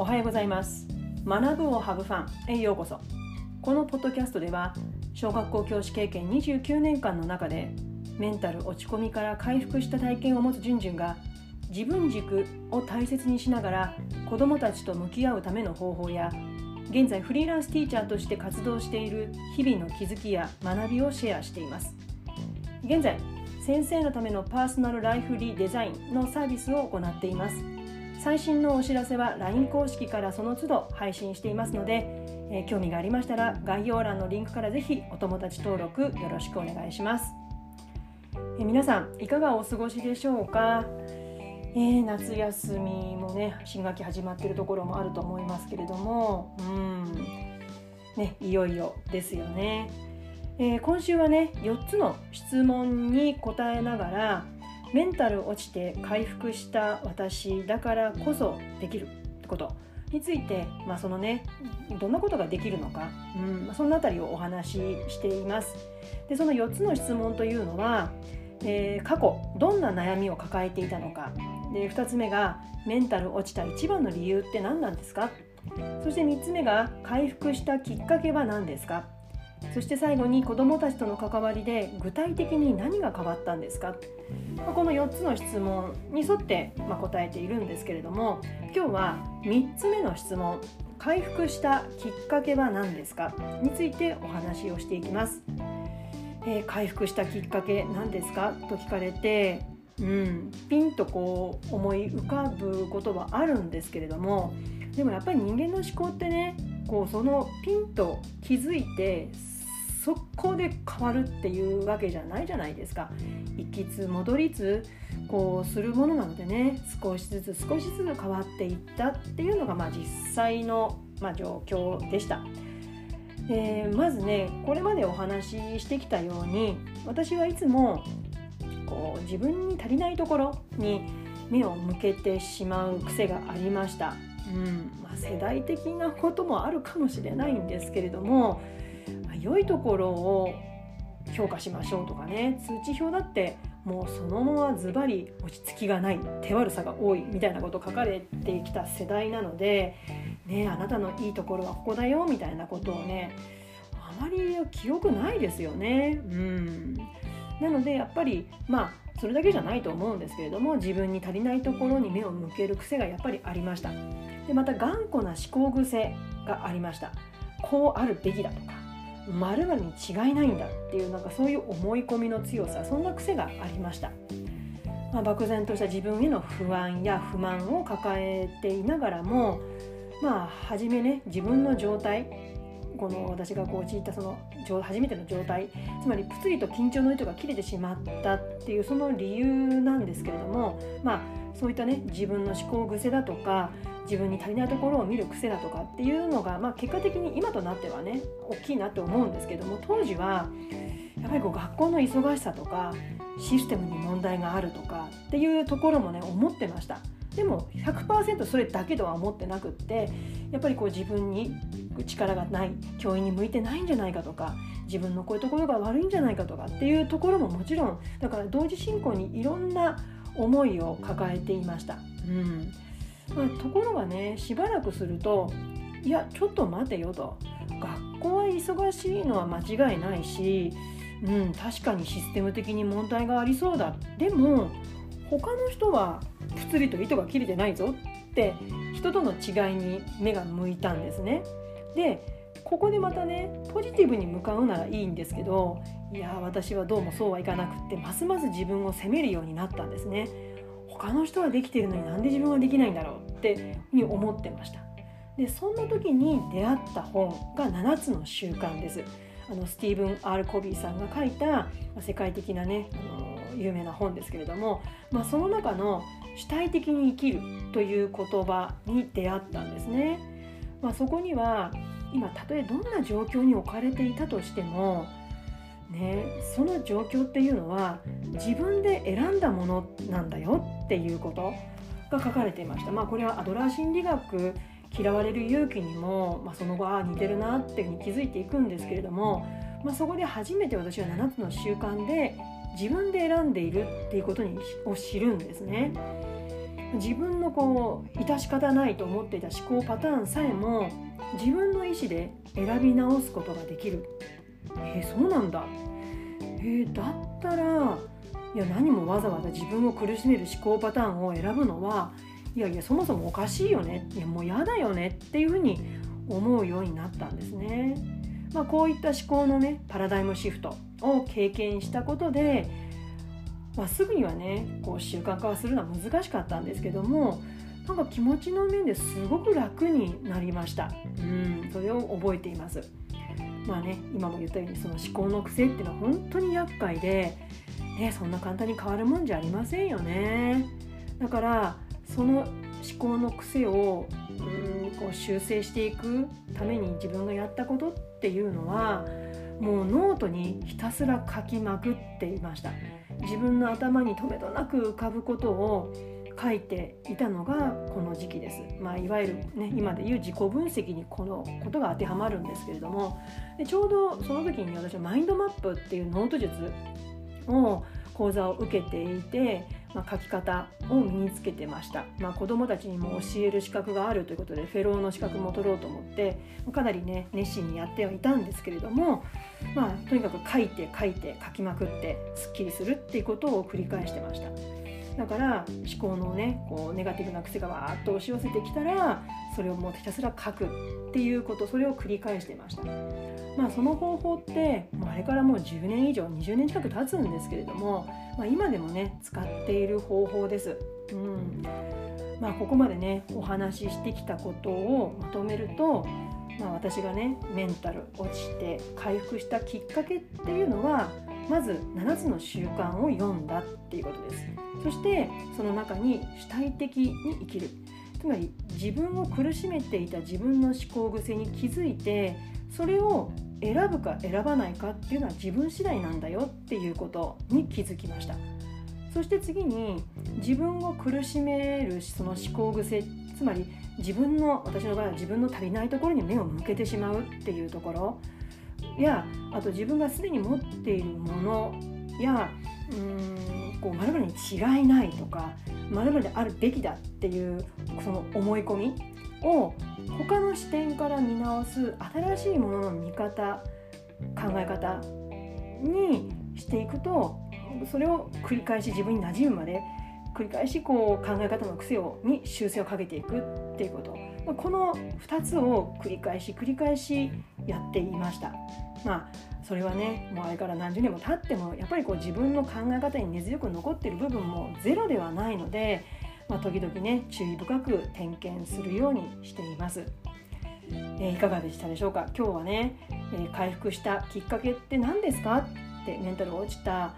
おはようございます。学ぶをハブファンへようこそ。このポッドキャストでは小学校教師経験29年間の中でメンタル落ち込みから回復した体験を持つじゅんじゅんが自分軸を大切にしながら子どもたちと向き合うための方法や現在フリーランスティーチャーとして活動している日々の気づきや学びをシェアしています。現在先生のためのパーソナルライフリーデザインのサービスを行っています。最新のお知らせは LINE 公式からその都度配信していますので、えー、興味がありましたら概要欄のリンクからぜひお友達登録よろしくお願いします、えー、皆さんいかがお過ごしでしょうか、えー、夏休みもね新学期始まってるところもあると思いますけれどもうん。ねいよいよですよね、え今週はね4つの質問に答えながらメンタル落ちて回復した私だからこそできることについて、まあ、そのねどんなことができるのか、うんまあ、その辺りをお話ししています。でその4つの質問というのは、えー、過去どんな悩みを抱えていたのか。で2つ目がメンタル落ちた一番の理由って何なんですか？そして3つ目が回復したきっかけは何ですか？そして最後に子どもたちとの関わりで具体的に何が変わったんですか？この4つの質問に沿って答えているんですけれども今日は3つ目の質問回復したきっかけは何ですか？についてお話をしていきます、えー、回復したきっかけ何ですか？と聞かれてうんピンとこう思い浮かぶことはあるんですけれどもでもやっぱり人間の思考ってねこうそのピンと気づいて速攻で変わるっていうわけじゃないじゃないですか行きつ戻りつこうするものなのでね少しずつ少しずつ変わっていったっていうのがまあ実際の、まあ、状況でした。えー、まずねこれまでお話ししてきたように私はいつもこう自分に足りないところに目を向けてしまう癖がありました。うんまあ、世代的なこともあるかもしれないんですけれども良いところを評価しましょうとかね通知表だってもうそのままズバリ落ち着きがない手悪さが多いみたいなこと書かれてきた世代なので、ね、あなたのいいところはここだよみたいなことをねあまり記憶ないですよね。うん。なのでやっぱりまあそれだけじゃないと思うんですけれども自分に足りないところに目を向ける癖がやっぱりありました。でまた頑固な思考癖がありました。こうあるべきだとかまるに違いないんだっていうなんかそういう思い込みの強さそんな癖がありました、まあ、漠然とした自分への不安や不満を抱えていながらもまあ初めね自分の状態この私がこう陥ったその初めての状態つまりぷつりと緊張の糸が切れてしまったっていうその理由なんですけれどもまあそういったね自分の思考癖だとか自分に足りないところを見る癖だとかっていうのが、まあ、結果的に今となってはね大きいなって思うんですけども当時はやっぱりこう学校の忙しさとかシステムに問題があるとかっていうところもね思ってました。でも100%それだけとは思ってなくってやっぱりこう自分に力がない教員に向いてないんじゃないかとか自分のこういうところが悪いんじゃないかとかっていうところももちろんだから同時進行にいろんな思いを抱えていました。うんまあ、ところがねしばらくするといやちょっと待てよと学校は忙しいのは間違いないし、うん、確かにシステム的に問題がありそうだでも他の人はぷつりと糸が切れてないぞって人との違いに目が向いたんですね。でここでまたねポジティブに向かうならいいんですけどいや私はどうもそうはいかなくってますます自分を責めるようになったんですね。他の人はできてるのになんで自分はできないんだろうってに思ってました。でそんな時に出会った本が7つの習慣です。あのスティーブン・アル・コビーさんが書いた世界的なねあの有名な本ですけれども、まあ、その中の「主体的に生きる」という言葉に出会ったんですね、まあ、そこには今たとえどんな状況に置かれていたとしてもね、その状況っていうのは自分で選んだものなんだよっていうことが書かれていました。まあ、これはアドラー心理学嫌われる勇気にも、まあ、その後ああ似てるなっていうふうに気づいていくんですけれども、まあ、そこで初めて私は7つの習慣で自分で選んでいるっていうことにを知るんですね。自分のこう致し方ないと思っていた思考パターンさえも自分の意思で選び直すことができる。えー、そうなんだ。えー、だったらいや何もわざわざ自分を苦しめる思考パターンを選ぶのはいやいやそもそもおかしいよね。いやもう嫌だよね。っていうふうに思うようになったんですね。まあ、こういった思考のねパラダイムシフトを経験したことで、まあ、すぐにはねこう習慣化するのは難しかったんですけどもなんか気持ちの面ですごく楽になりました。うんそれを覚えています。まあね今も言ったようにその思考の癖っていうのは本当に厄介で、ね、そんな簡単に変わるもんじゃありませんよね。だからその思考の癖をうんこう修正していくために自分がやったことっていうのはもうノートにひたすら書きまくっていました自分の頭にとめどなく浮かぶことを書いていたのがこの時期です、まあ、いわゆる、ね、今でいう自己分析にこのことが当てはまるんですけれどもでちょうどその時に私はマインドマップっていうノート術を講座を受けていて、まあ、書き方を身につけてました、まあ、子どもたちにも教える資格があるということでフェローの資格も取ろうと思ってかなりね熱心にやってはいたんですけれども、まあ、とにかく書いて書いて書きまくってすっきりするっていうことを繰り返してました。だから思考のねこうネガティブな癖がわーっと押し寄せてきたらそれをもうひたすら書くっていうことそれを繰り返していました。まあその方法ってもうあれからもう10年以上20年近く経つんですけれども、まあ、今でもね使っている方法です。うん。まあここまでねお話ししてきたことをまとめるとまあ、私がねメンタル落ちて回復したきっかけっていうのはまず7つの習慣を読んだっていうことです。そしてその中に主体的に生きる。つまり自分を苦しめていた自分の思考癖に気づいてそれを選ぶか選ばないかっていうのは自分次第なんだよっていうことに気づきました。そして次に自分を苦しめるその思考癖つまり自分の私の場合は自分の足りないところに目を向けてしまうっていうところ。やあと自分がすでに持っているものやうんこう〇〇に違いないとか〇〇であるべきだっていうその思い込みを他の視点から見直す新しいものの見方考え方にしていくとそれを繰り返し自分に馴染むまで繰り返しこう考え方の癖をに修正をかけていくっていうこと。この2つを繰り返し繰り返しやっていましたまあそれはねもうあれから何十年も経ってもやっぱりこう自分の考え方に根強く残っている部分もゼロではないので、まあ、時々ね注意深く点検するようにしています。えー、いかがでしたでしょうか？今日はね、えー、回復したきっかけって何ですか？ってメンタル落ちた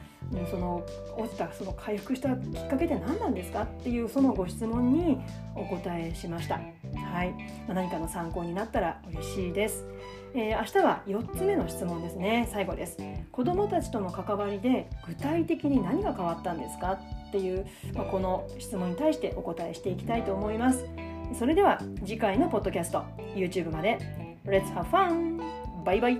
その落ちたその回復したきっかけって何なんですか？っていうそのご質問にお答えしました。はい、まあ、何かの参考になったら嬉しいです。えー、明日は4つ目の質問ですね。最後です。子どもたちとの関わりで具体的に何が変わったんですか？っていう、まあ、この質問に対してお答えしていきたいと思います。それでは次回のポッドキャスト YouTube まで。Let's have fun! バイバイ